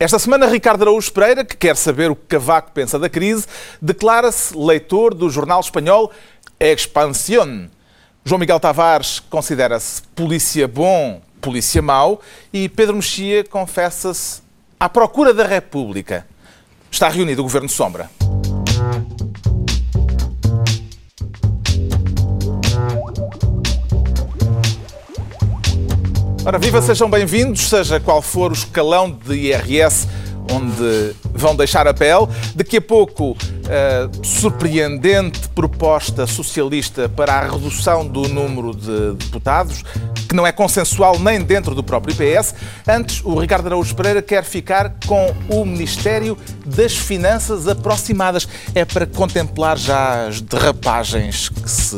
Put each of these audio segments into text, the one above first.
Esta semana, Ricardo Araújo Pereira, que quer saber o que Cavaco pensa da crise, declara-se leitor do jornal espanhol Expansión. João Miguel Tavares considera-se polícia bom, polícia mau e Pedro Mexia confessa-se à procura da República. Está reunido o Governo Sombra. Ora, viva, sejam bem-vindos, seja qual for o escalão de IRS onde vão deixar a pele. Daqui a pouco, uh, surpreendente proposta socialista para a redução do número de deputados, que não é consensual nem dentro do próprio PS. Antes, o Ricardo Araújo Pereira quer ficar com o Ministério das Finanças aproximadas. É para contemplar já as derrapagens que se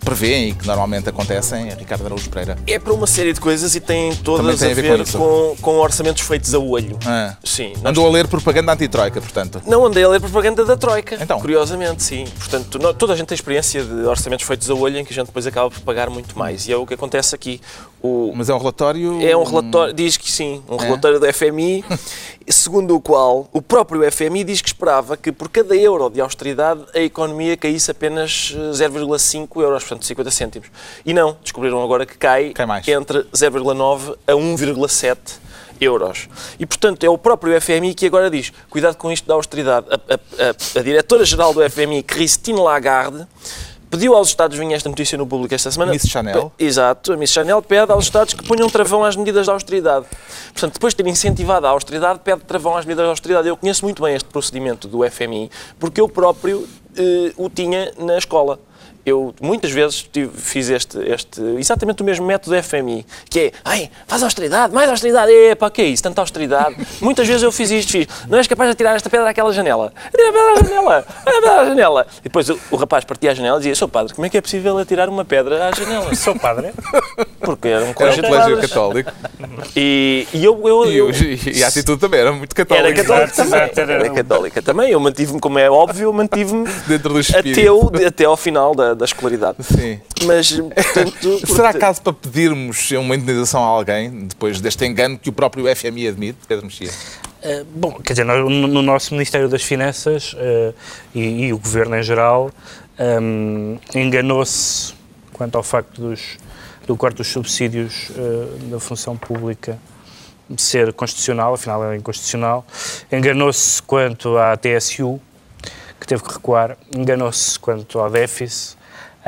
prevêem e que normalmente acontecem, Ricardo Araújo Pereira? É para uma série de coisas e tem todas tem a, ver, a ver com, com, com, orçamentos feitos a olho. Ah. Sim. Andou a ler propaganda anti-troika, portanto? Não andei a ler propaganda da Troika, então. curiosamente, sim. Portanto, toda a gente tem experiência de orçamentos feitos a olho em que a gente depois acaba por pagar muito mais. E é o que acontece aqui. O... Mas é um relatório. É um relatório, diz que sim, um é? relatório do FMI, segundo o qual o próprio FMI diz que esperava que por cada euro de austeridade a economia caísse apenas 0,5 eh, euros, portanto 50 cêntimos. E não, descobriram agora que cai, cai entre 0,9 a 1,7 euros. E, portanto, é o próprio FMI que agora diz: cuidado com isto da austeridade. A, a, a, a diretora-geral do FMI, Christine Lagarde, pediu aos Estados, vinha esta notícia no público esta semana. Miss Chanel. Exato, a Miss Chanel pede aos Estados que ponham travão às medidas de austeridade. Portanto, depois de ter incentivado a austeridade, pede travão às medidas de austeridade. Eu conheço muito bem este procedimento do FMI, porque eu próprio eh, o tinha na escola eu muitas vezes tive, fiz este, este, exatamente o mesmo método FMI, que é, ai, faz austeridade, mais austeridade, é, para que é isso, tanta austeridade? muitas vezes eu fiz isto, fiz, não és capaz de tirar esta pedra daquela janela, tira a pedra da janela, a pedra da janela. E depois o, o, rapaz partia a janela e dizia, sou padre, como é que é possível atirar uma pedra à janela? Sou padre? Porque era um colégio, era um colégio católico. E, e eu, eu, eu, e, a atitude também era muito católica. Era católica também, era católica também, eu mantive-me, como é óbvio, mantive-me dentro do espírito. Até, até ao final da, da escolaridade. Sim. Mas, portanto... Será caso para pedirmos uma indenização a alguém, depois deste engano que o próprio FMI admite, Pedro Mexia? Uh, bom, quer dizer, no, no, nosso Ministério das Finanças uh, e, e, o Governo em geral um, enganou-se quanto ao facto dos, do corte dos subsídios uh, da função pública ser constitucional, afinal é inconstitucional, enganou-se quanto à TSU, que teve que recuar, enganou-se quanto ao déficit,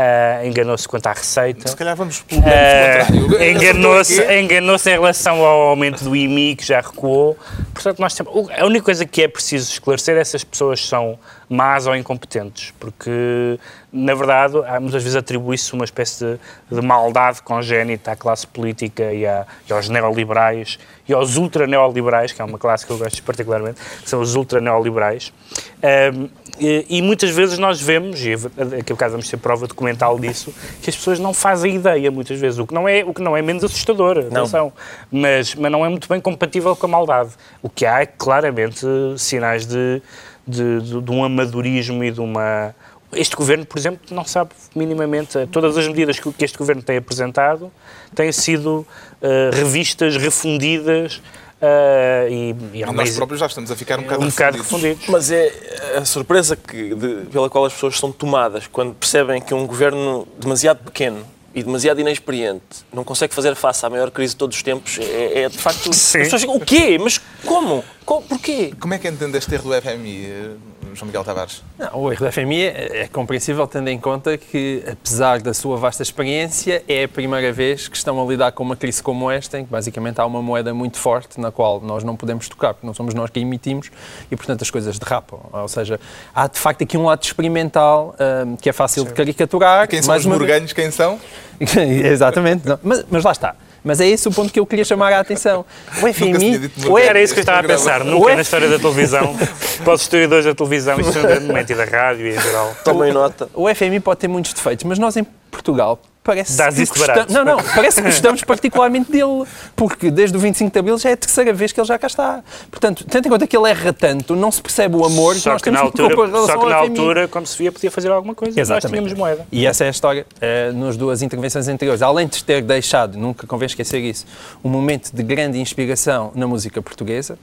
Uh, enganou-se quanto à receita. Se calhar vamos pelo uh, Enganou-se enganou em relação ao aumento do IMI, que já recuou. Portanto, nós temos, a única coisa que é preciso esclarecer é se as pessoas são más ou incompetentes, porque, na verdade, muitas vezes atribui-se uma espécie de, de, maldade congénita à classe política e, a, e aos neoliberais e aos ultra-neoliberais, que é uma classe que eu gosto particularmente, que são os ultra-neoliberais. Um, e, e, muitas vezes nós vemos, e aqui caso vamos ter prova documental disso, que as pessoas não fazem ideia, muitas vezes, o que não é, o que não é menos assustador, atenção, mas, mas não é muito bem compatível com a maldade. O que há é claramente sinais de, de, de, de um amadorismo e de uma. Este governo, por exemplo, não sabe minimamente. Todas as medidas que este governo tem apresentado têm sido uh, revistas, refundidas Uh, e, e, nós mais, próprios já estamos a ficar um bocado, um bocado refundidos. Mas é a surpresa que, de, pela qual as pessoas são tomadas quando percebem que um governo demasiado pequeno e demasiado inexperiente não consegue fazer face à maior crise de todos os tempos é, é de facto. Sim. As pessoas ficam, o quê? Mas como? como? Porquê? Como é que entende este erro do FMI? João Miguel Tavares? Não, o erro da FMI é, é compreensível tendo em conta que, apesar da sua vasta experiência, é a primeira vez que estão a lidar com uma crise como esta, em que basicamente há uma moeda muito forte na qual nós não podemos tocar, porque não somos nós que emitimos e, portanto, as coisas derrapam. Ou seja, há de facto aqui um lado experimental um, que é fácil Sim. de caricaturar. Quem são os morganhos? Quem são? Exatamente. Não, mas, mas lá está. Mas é esse o ponto que eu queria chamar a atenção. O FMI. O era isso que eu estava a pensar. Nunca na história da televisão, para os historiadores da televisão, isto é um grande momento e da rádio e em geral. Tomem nota. O FMI pode ter muitos defeitos, mas nós em Portugal parece que gostamos, não, não, parece que gostamos particularmente dele, porque desde o 25 de Abril já é a terceira vez que ele já cá está. Portanto, tendo em conta que ele erra tanto, não se percebe o amor só que nós que temos altura, com Só que na altura, como se via, podia fazer alguma coisa. Exatamente. Nós tínhamos moeda. E essa é a história uh, nas duas intervenções anteriores. Além de ter deixado, nunca convém esquecer isso, um momento de grande inspiração na música portuguesa,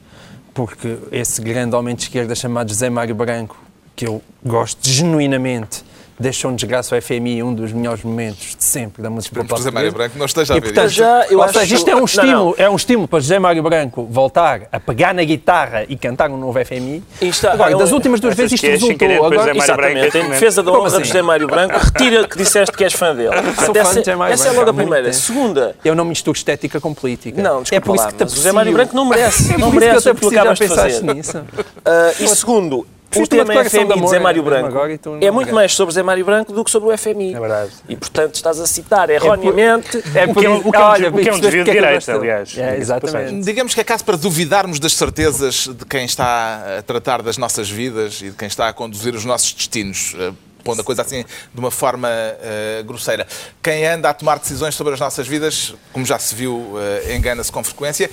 porque esse grande homem de esquerda chamado José Mário Branco, que eu gosto genuinamente, deixou um desgraça ao FMI um dos melhores momentos de sempre da música Esperemos popular José Mário. Branco não esteja a E, ver portanto, isto. Já, eu ou acho- seja, isto é Não, um não. estímulo, é um estímulo para José Mário Branco voltar a pegar na guitarra e cantar um novo FMI. Está- Agora, ele- das últimas duas vezes isto que é sem resultou. Agora, é Mário Branco Exatamente, em defesa da honra assim? de José Mário Branco, retira que disseste que és fã dele. Portanto, fã essa, de José Mário essa é logo a primeira. tempo. Segunda, eu não misturo estética com política. não, desculpa é por isso que te José Mário. Branco não merece, É não merece o eu que tu te preciso acabas de pensaste fazer. nisso. Ah, e segundo, o tema declaração FMI de de Zé Mário mesmo Branco não é muito mais sobre Zé Mário Branco do que sobre o FMI. É verdade. E, portanto, estás a citar erroneamente... É O por que é um- isso- o que é um- olha, o que é um desvio de é eu direita, aliás. É, de exatamente. Digamos que é caso para duvidarmos das certezas de quem está a tratar das nossas vidas e de quem está a conduzir os nossos destinos. eh, Pondo a coisa assim de uma forma eh, grosseira. Quem anda a tomar decisões sobre as nossas vidas, como já se viu, eh, engana-se com frequência.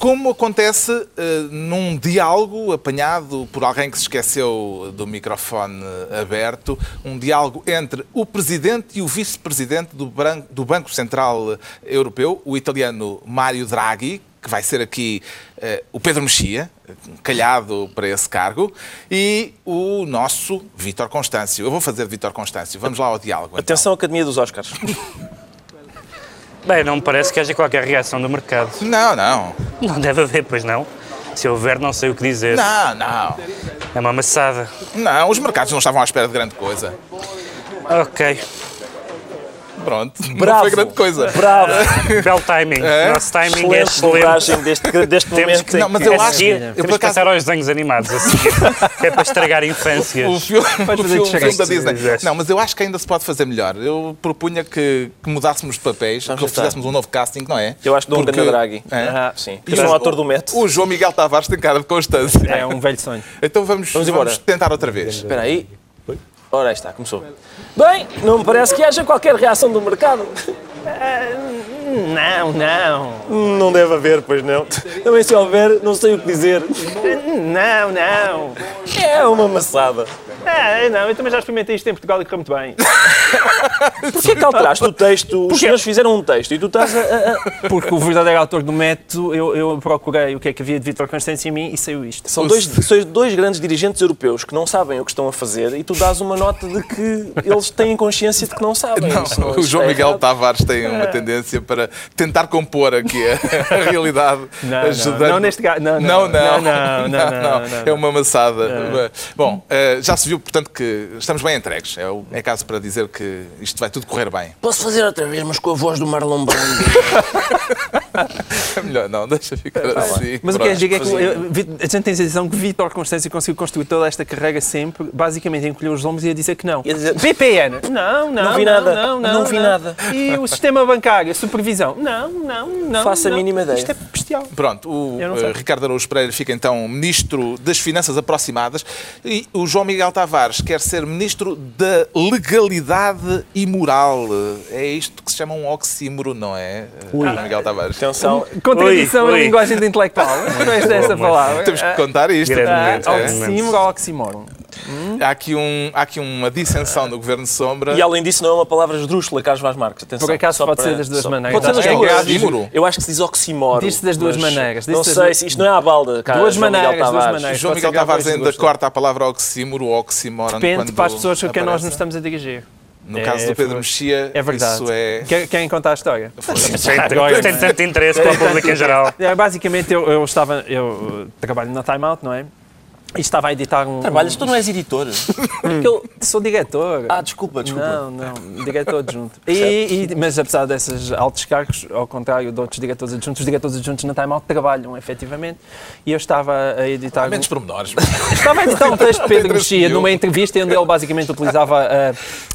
Como acontece eh, num diálogo apanhado por alguém que se esqueceu do microfone aberto, um diálogo entre o presidente e o vice-presidente do, do Banco Central Europeu, o italiano Mário Draghi, que vai ser aqui eh, o Pedro Mexia, calhado para esse cargo, e o nosso Vítor Constâncio. Eu vou fazer Vítor Constâncio. Vamos lá ao diálogo. então. Atenção, Academia dos Oscars. Bem, não me parece que haja qualquer reação do mercado. Não, não. Não deve haver, pois não. Se houver, não sei o que dizer. Não, não. É uma amassada. Não, os mercados não estavam à espera de grande coisa. Ok. Pronto, não Bravo. foi grande coisa. Bravo. Belo timing. É? Nosso timing é Excelente excelente. montagem deste, deste momento. que, Não, mas que- eu acho- eu, por temos que acaso- passar aos desenhos animados a seguir. que é para estragar infâncias. O filme, o filme, o filme da. Disney. Não, mas eu acho que ainda se pode fazer melhor. Eu propunha que, que mudássemos de papéis, Vamos que tentar. fizéssemos um novo casting, não é? Eu acho que dou um Porque- Draghi. É? Ah, sim. E Eu o- um ator do método. O João Miguel Tavares tem cara de constância. É um velho sonho. Então vamos, Vamos vamos, embora. tentar outra vez. Espera aí. Ora, aí está, começou. Bem, não me parece que haja qualquer reação do mercado. Não, não. Não deve haver, pois não. Também se houver, não sei o que dizer. Não, não. É uma maçada. Ah, não, eu também já experimentei isto em Portugal e correu muito bem. Porquê que alteraste o texto? Os senhores fizeram um texto e tu estás a... Porque o verdadeiro autor do método, eu, eu procurei o que é que havia de Vítor Constância em mim e saiu isto. São dois, são dois grandes dirigentes europeus que não sabem o que estão a fazer e tu dás uma nota de que eles têm consciência de que não sabem. Não, o João Miguel errado. Tavares tem uma tendência para tentar compor aqui a, a realidade. Não, não, ajudando- não neste caso, não, Não, não, não, não, não, não, não, É uma amassada. Bom, eh, já se viu, portanto, que estamos bem entregues. É, o- é caso para dizer que isto vai tudo correr bem. Posso fazer outra vez, mas com a voz do Marlon Brando. É melhor não, deixa ficar assim. Mas o que Pronto. é digo é que eu- a gente tem a sensação que Vítor Constância conseguiu construir toda esta carreira sempre, basicamente encolher os ombros e a dizer que não. Ia dizer- BPN? Não, não. Não vi nada. Não, não, Não vi nada. E o sistema bancário, a supervisão? Não, não, não. Faço a mínima ideia. Isto é bestial. Pronto, o eh, Ricardo Araújo Pereira fica então Ministro das Finanças Aproximadas e o João Miguel Tavares quer ser Ministro da Legalidade e Moral. É isto que se chama um oxímoro, não é? João Miguel Tavares. Atenção. Contradição Ui, na ui. linguagem de intelectual. Não és dessa palavra. Temos que contar isto. Grande Ah, momento, momento. Oxímoro oxímoron? Há aqui, um, há aqui uma dissensão no Governo Sombra. E além disso, não é uma palavra esdrúxula, Carlos Vaz Marques. Atenção. Por acaso Só pode para- ser das duas só- maneiras. Pode ser das É duas. oxímoro. Eu acho que se diz oximoro. Diz-se das duas mas maneiras. Não sei se isto não é à balda, cara. Duas João Miguel maneiras, duas Tavares. maneiras. João Miguel Tavares ainda corta a palavra oxímoro ou oxímoron. Depende quando para as pessoas com quem nós nos estamos a dirigir. No É, caso do Pedro foi- Mexia, É verdade. isso é... Quer- Querem contar a história? Tem, é? tanto interesse para o público em geral. É, basicamente, eu, eu estava. Eu trabalho na Time Out, não é? E estava a editar um. Trabalhas, tu não és editor. Porque eu sou diretor. Ah, desculpa, desculpa. Não, não, diretor adjunto. E, e- mas apesar desses altos cargos, ao contrário de outros diretores adjuntos, os diretores adjuntos na Time Out trabalham efetivamente. E eu estava a editar. Menos pormenores. Estava a editar um texto de Pedro Mexia numa entrevista onde ele basicamente utilizava a,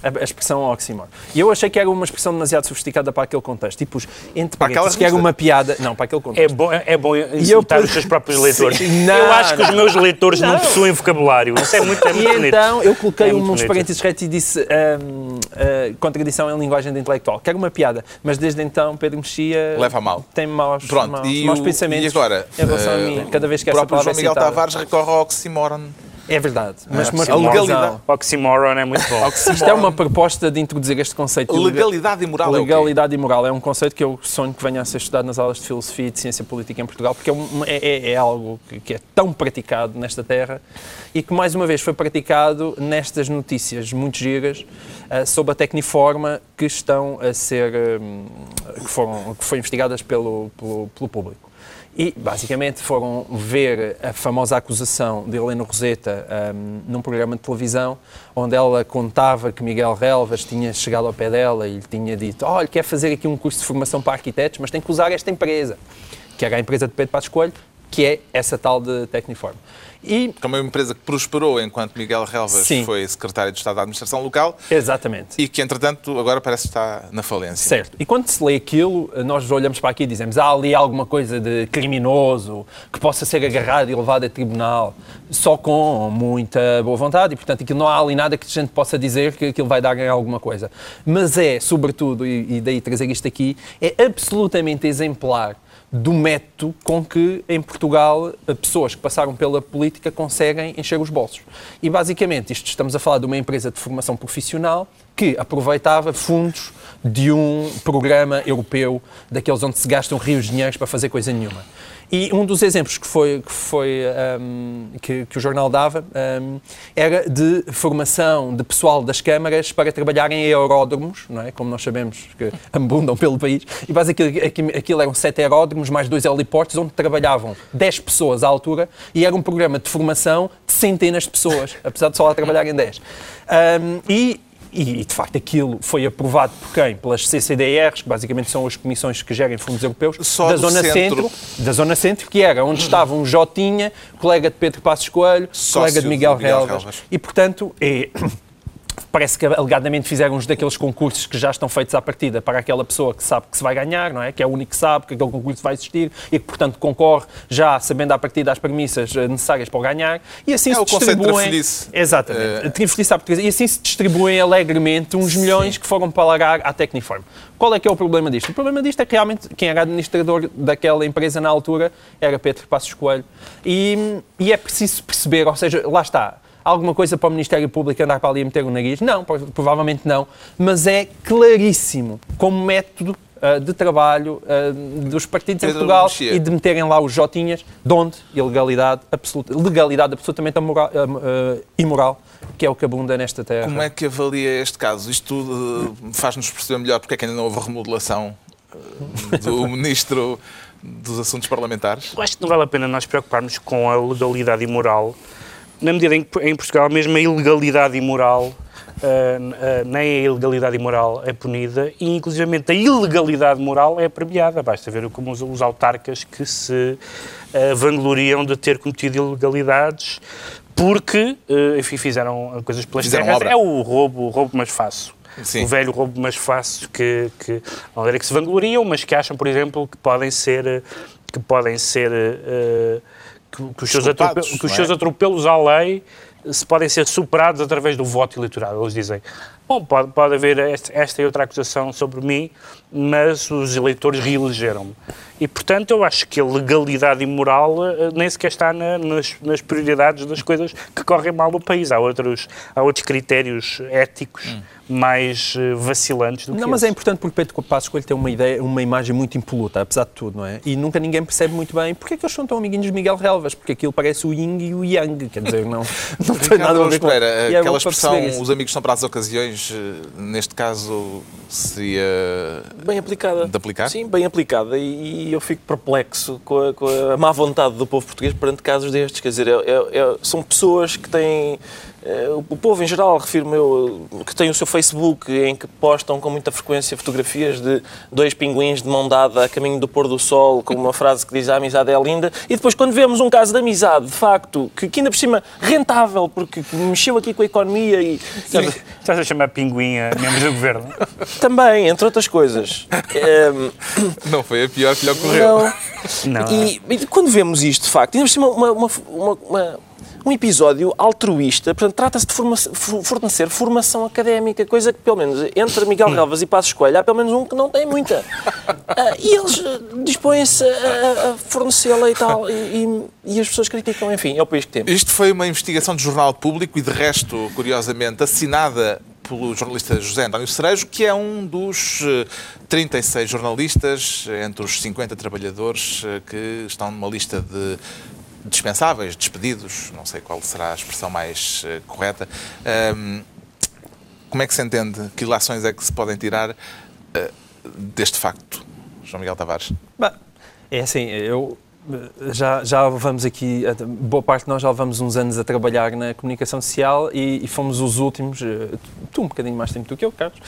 a- a expressão oxímoro. E eu achei que era uma expressão demasiado sofisticada para aquele contexto. E pus entre Para aquela parênteses que era uma piada. Não, para aquele É contexto. bom, é bom eu insultar pus- os seus próprios leitores. Sim, não, eu acho que os meus leitores não, Não. possuem vocabulário. Isso é muito, é muito E bonito. então eu coloquei É uns bonito. parênteses retos e disse hum, uh, contradição em linguagem de intelectual, que era uma piada. Mas desde então Pedro Mexia Leva a mal. tem maus, Pronto, maus, e, maus o- pensamentos e agora? em relação a eh, mim, cada vez que o essa próprio palavra João Miguel é citada. Tavares recorre ao oxímoron. É verdade. Mas uma A legalidade. Oxymoron é muito bom. Isto é uma proposta de introduzir este conceito de Legalidade e moral é o quê? Legalidade e moral é um conceito que eu sonho que venha a ser estudado nas aulas de filosofia e de ciência política em Portugal, porque é, um- é- é- é algo que, que é tão praticado nesta terra e que, mais uma vez, foi praticado nestas notícias muito giras ah, sobre a Tecniforma que estão a ser, hum, que, foram, que foram investigadas pelo, pelo, pelo público. E, basicamente, foram ver a famosa acusação de Helena Roseta hum, num programa de televisão, onde ela contava que Miguel Relvas tinha chegado ao pé dela e lhe tinha dito: Olha, quer fazer aqui um curso de formação para arquitetos, mas tem que usar esta empresa, que era a empresa de Pedro Passos Coelho, que é essa tal de Tecniform. E, Que é uma empresa que prosperou enquanto Miguel Relvas Sim. foi secretário de Estado da Administração Local exatamente. e que, entretanto, agora parece estar na falência. Certo. E quando se lê aquilo, nós olhamos para aqui e dizemos há ali alguma coisa de criminoso que possa ser agarrado e levado a tribunal só com muita boa vontade e, portanto, aquilo não há ali nada que a gente possa dizer que aquilo vai dar em alguma coisa. Mas é, sobretudo, e, e daí trazer isto aqui, é absolutamente exemplar do método com que, em Portugal, pessoas que passaram pela política conseguem encher os bolsos. E, basicamente, isto estamos a falar de uma empresa de formação profissional que aproveitava fundos de um programa europeu, daqueles onde se gastam rios de dinheiros para fazer coisa nenhuma. E um dos exemplos que, foi, que, foi, hum, que, que o jornal dava hum, era de formação de pessoal das câmaras para trabalhar em aeródromos, não é? como nós sabemos que abundam pelo país. E basicamente aquilo, eram sete aeródromos mais dois heliportos onde trabalhavam 10 pessoas à altura e era um programa de formação de centenas de pessoas, apesar de só lá trabalharem 10. Hum, e e, de facto, aquilo foi aprovado por quem? Pelas CCDRs, que basicamente são as comissões que gerem fundos europeus, Só da Zona centro. Centro, da Zona Centro, que era onde estava um Jotinha, colega de Pedro Passos Coelho, Sócio colega de Miguel, de Miguel. Relvas. E, portanto, é... Parece que alegadamente fizeram uns daqueles concursos que já estão feitos à partida para aquela pessoa que sabe que se vai ganhar, não é? Que é o único que sabe que aquele concurso vai existir e que, portanto, concorre já sabendo à partida as premissas eh, necessárias para o ganhar. E assim É se distribuem. Exatamente. Trifelice à portuguesa. E assim se distribuem alegremente uns milhões que foram pagar à Tecniform. Qual é que é o problema disto? O problema disto é que realmente quem era administrador daquela empresa na altura era Pedro Passos Coelho. E, e é preciso perceber, ou seja, lá está. Alguma coisa para o Ministério Público andar para ali a meter o nariz? Não, prov- provavelmente não. Mas é claríssimo como método ah, de trabalho ah, dos partidos em Pedro Portugal Mexia. e de meterem lá os jotinhas, de onde ilegalidade absoluta, legalidade absolutamente amora- am- ah, imoral, que é o que abunda nesta terra. Como é que avalia este caso? Isto eh, faz-nos perceber melhor porque é que ainda não houve remodelação do Ministro dos Assuntos Parlamentares? Eu acho que não vale a pena nós preocuparmos com a legalidade e moral, na medida em que em Portugal mesmo a ilegalidade e moral, ah, ah, nem a ilegalidade moral é punida e inclusive a ilegalidade moral é premiada. Basta ver como os, os autarcas que se ah, vangloriam de ter cometido ilegalidades porque, enfim, fizeram coisas pelas Fizeram terras. obra. É o roubo, o roubo mais fácil. Sim. O velho roubo mais fácil que, que não era que se vangloriam, mas que acham, por exemplo, que podem ser que podem ser que, que os seus que os é? seus atropelos à lei se podem ser superados através do voto eleitoral. Eles dizem, bom, pode, pode haver esta e outra acusação sobre mim, mas os eleitores reelegeram-me. E, portanto, eu acho que a legalidade e moral eh, nem sequer está na- nas, nas prioridades das coisas que correm mal no país. Há outros, há outros critérios éticos mais eh, vacilantes do que Não, mas é importante porque Pedro Passos Coelho tem uma ideia, uma imagem muito impoluta, apesar de tudo, não é? E nunca ninguém percebe muito bem porque é que eles são tão amiguinhos de Miguel Relvas, porque aquilo parece o Yin e o Yang, quer dizer, não, não tem nada a ver com Espera, E é aquela expressão, os amigos são para as ocasiões, eh, neste caso, seria Bem aplicada. de aplicar? Sim, bem aplicada. E, e eu fico perplexo com a, com a má vontade do povo português perante casos destes. Quer dizer, é- é- é- são pessoas que têm. Eh, o povo em geral, refiro-me eu, que tem o seu Facebook em que postam com muita frequência fotografias de dois pinguins de mão dada a caminho do pôr do sol, com uma frase que diz a amizade é linda. E depois, quando vemos um caso de amizade, de facto, que, que ainda por cima rentável, porque mexeu aqui com a economia e, e Estás a chamar pinguim a membros do governo? também, entre outras coisas. Em, Não foi a pior que lhe ocorreu. não. Não. E, e quando vemos isto, de facto, ainda por cima uma, uma, uma, uma, um episódio altruísta, portanto, trata-se de forma, fornecer formação académica, coisa que, pelo menos, entre Miguel Galvas e Passos Coelho, há pelo menos um que não tem muita. Uh, e eles dispõem-se a, a fornecê-la e tal, e, e, e, as pessoas criticam, enfim, é o país que temos. Isto foi uma investigação de jornal público e, de resto, curiosamente, assinada pelo jornalista José António Cerejo, que é um dos 36 jornalistas, entre os 50 trabalhadores, que estão numa lista de dispensáveis, despedidos, não sei qual será a expressão mais uh, correta. Um, como é que se entende? Que ilações é que se podem tirar uh, deste facto, João Miguel Tavares? Bah, é assim, eu já, já levamos aqui, boa parte de nós já levamos uns anos a trabalhar na comunicação social e, e, fomos os últimos, eh, tu um bocadinho mais tempo do que eu, Carlos.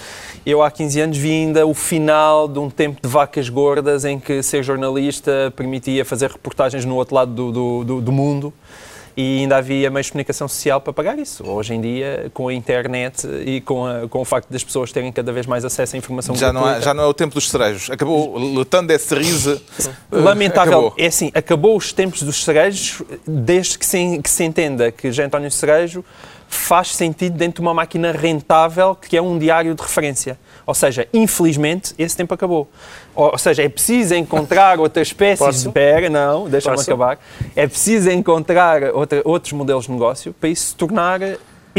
Eu há 15 anos vi ainda o final de um tempo de vacas gordas em que ser jornalista permitia fazer reportagens no outro lado do, do, do mundo e ainda havia meios de comunicação social para pagar isso. Hoje em dia, com a internet e com, a, com o facto das pessoas terem cada vez mais acesso à informação já não, há, já não é o tempo dos cerejos. Acabou lutando esse riso. Lamentável. Acabou. É assim, acabou os tempos dos cerejos desde que se, que se entenda que José António Cerejo faz sentido dentro de uma máquina rentável que é um diário de referência. Ou seja, infelizmente, esse tempo acabou. Ou seja, é preciso encontrar outras espécies Posso? de pera, não, deixa-me acabar. É preciso encontrar outra, outros modelos de negócio para isso se tornar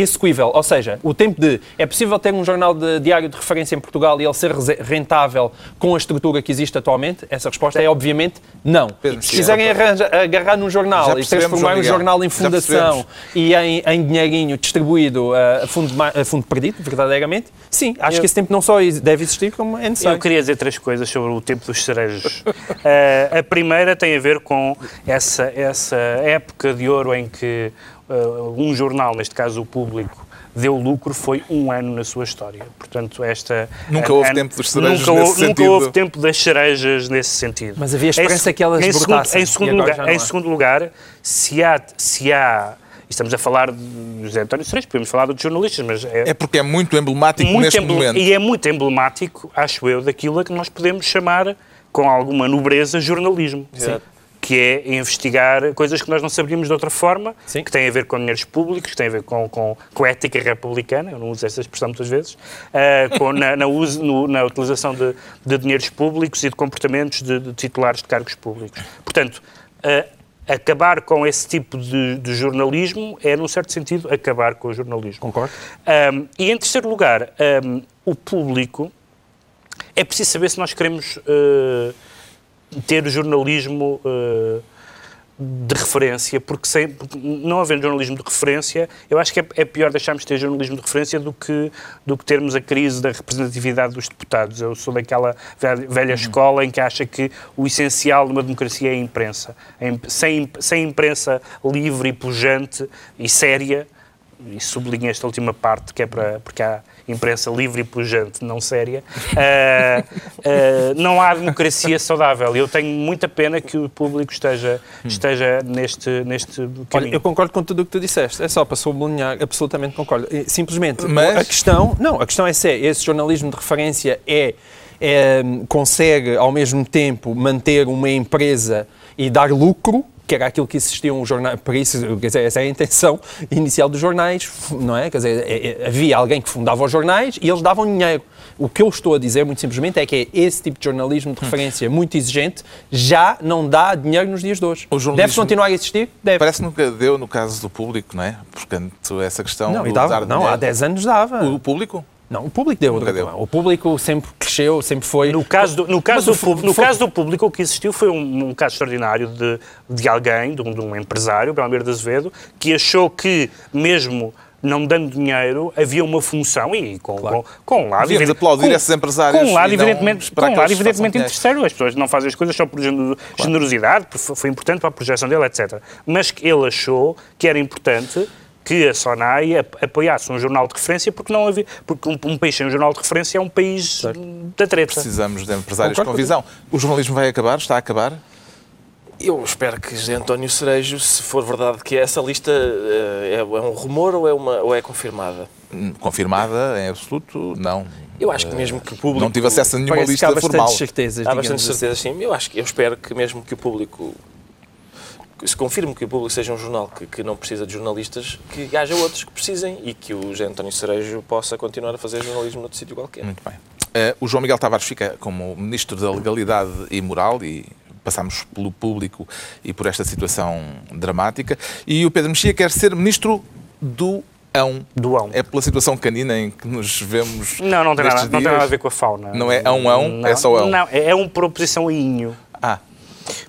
execuível. Ou seja, o tempo de. É possível ter um jornal de diário de referência em Portugal e ele ser rentável com a estrutura que existe atualmente? Essa resposta é obviamente não. Pedro, se quiserem arranja, agarrar num jornal e transformar um jornal em fundação e em, em dinheirinho distribuído a fundo, a fundo perdido, verdadeiramente, sim, acho eu, que esse tempo não só deve existir, como é necessário. Eu queria dizer três coisas sobre o tempo dos cerejos. uh, a primeira tem a ver com essa, essa época de ouro em que um jornal, neste caso o público, deu lucro foi um ano na sua história. Portanto, esta... Nunca houve tempo dos cerejos nunca, nesse nunca sentido. houve tempo das cerejas nesse sentido. Mas havia esperança em, que elas em segundo, em segundo lugar, Em segundo lugar, se há... Se há Estamos a falar de José António Cerejo, podemos falar de jornalistas, mas... É, é porque é muito emblemático muito neste momento. E é muito emblemático, acho eu, daquilo a que nós podemos chamar, com alguma nobreza, jornalismo. Sim que é investigar coisas que nós não sabíamos de outra forma, Sim. que têm a ver com dinheiros públicos, que têm a ver com, com, com ética republicana, eu não uso essa expressão muitas vezes, uh, com, na, na, uso, no, na utilização de, de, dinheiros públicos e de comportamentos de, de titulares de cargos públicos. Portanto, uh, acabar com esse tipo de, de, jornalismo é, num certo sentido, acabar com o jornalismo. Concordo. Um, e, em terceiro lugar, um, o público, é preciso saber se nós queremos... Uh, ter jornalismo uh, de referência, porque, sem, porque não havendo jornalismo de referência, eu acho que é, é, pior deixarmos de ter jornalismo de referência do que, do que termos a crise da representatividade dos deputados. Eu sou daquela velha, uhum. escola em que acha que o essencial de uma democracia é a imprensa. Sem, sem imprensa livre e pujante e séria, e sublinho esta última parte, que é para, porque há imprensa livre e pujante, não séria, uh, uh, não há democracia saudável. Eu tenho muita pena que o público esteja, esteja neste, neste caminho. Olha, eu concordo com tudo o que tu disseste, é só para sublinhar, absolutamente concordo. Simplesmente, Mas... a questão, não, a questão é se esse jornalismo de referência é, é consegue, ao mesmo tempo, manter uma empresa e dar lucro, que era aquilo que existiam os jornais, para isso, quer dizer, essa é a intenção inicial dos jornais, não é? Quer dizer, é, é, havia alguém que fundava os jornais e eles davam dinheiro. O que eu estou a dizer, muito simplesmente, é que esse tipo de jornalismo de referência muito exigente já não dá dinheiro nos dias de hoje. Deve continuar a existir? Deve. Parece que nunca deu no caso do público, não é? Portanto, essa questão não, dava, não há 10 anos dava. O público? Não, o público deu. deu. O público sempre cresceu, sempre foi. No caso do, no caso do, público, no caso do público, o que existiu foi um, um caso extraordinário de, de alguém, de um, de um empresário, Belmiro de Azevedo, que achou que, mesmo não dando dinheiro, havia uma função e com, claro. com, com um lado... Devíamos aplaudir com, esses empresários Com um lado, evidentemente, com um lado, evidentemente interesseiro. As pessoas não fazem as coisas só por generosidade, claro. foi importante para a projeção dele, etc. Mas que ele achou que era importante que a SONAI apoiasse um jornal de referência porque não havia, porque um, um país sem um jornal de referência é um país certo. da treta. Precisamos de empresários Concordo com visão. O jornalismo vai acabar? Está a acabar? Eu espero que José António Cerejo, se for verdade que essa lista eh, é, é um rumor ou é, uma, ou é confirmada? Hum, confirmada, em absoluto, não. Eu acho que mesmo que o público... Não tive acesso a nenhuma lista há formal. certezas, há bastante certezas, assim. sim. Eu acho que eu espero que mesmo que o público se confirme que o Público seja um jornal que, que, não precisa de jornalistas, que haja outros que precisem e que o José António Cerejo possa continuar a fazer jornalismo noutro sítio qualquer. Muito bem. Uh, o João Miguel Tavares fica como Ministro da Legalidade e Moral e passamos pelo público e por esta situação dramática. E o Pedro Mexia quer ser Ministro do ão. Do ão. É pela situação canina em que nos vemos. Não, não tem, nada, não tem nada a ver com a fauna. Não é ão-ão, é só ão. Não, é um proposição inho. Ah.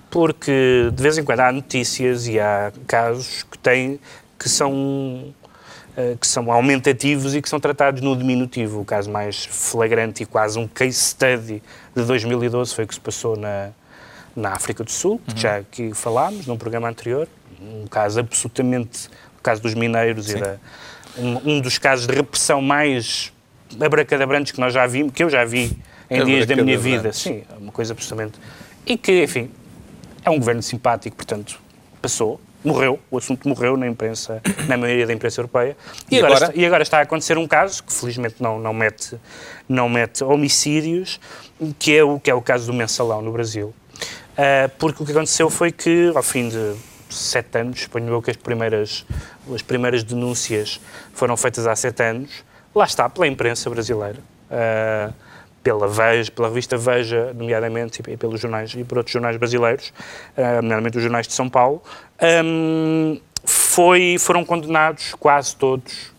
Porque de vez em quando há notícias e há casos que têm que são eh, que são aumentativos e que são tratados no diminutivo. O caso mais flagrante e quase um case study de 2012 foi o que se passou na, na África do Sul, uhum. que já aqui falámos num programa anterior, um caso absolutamente, o caso dos mineiros, era um, um, dos casos de repressão mais abracadabrantes que nós já vimos, que eu já vi em dias da minha vida. Sim, é uma coisa absolutamente... E que, enfim, é um governo simpático, portanto, passou, morreu, o assunto morreu na imprensa, na maioria da imprensa europeia. E, e, agora, agora? Está, e agora está a acontecer um caso que felizmente não, não, mete, não mete homicídios, que é, o, que é o caso do mensalão no Brasil. Uh, porque o que aconteceu foi que, ao fim de sete anos, suponho eu que as primeiras, as primeiras denúncias foram feitas há sete anos, lá está, pela imprensa brasileira, uh, pela Veja, pela revista Veja, nomeadamente, e pelos jornais e por outros jornais brasileiros, uh, nomeadamente os jornais de São Paulo, um, foi, foram condenados quase todos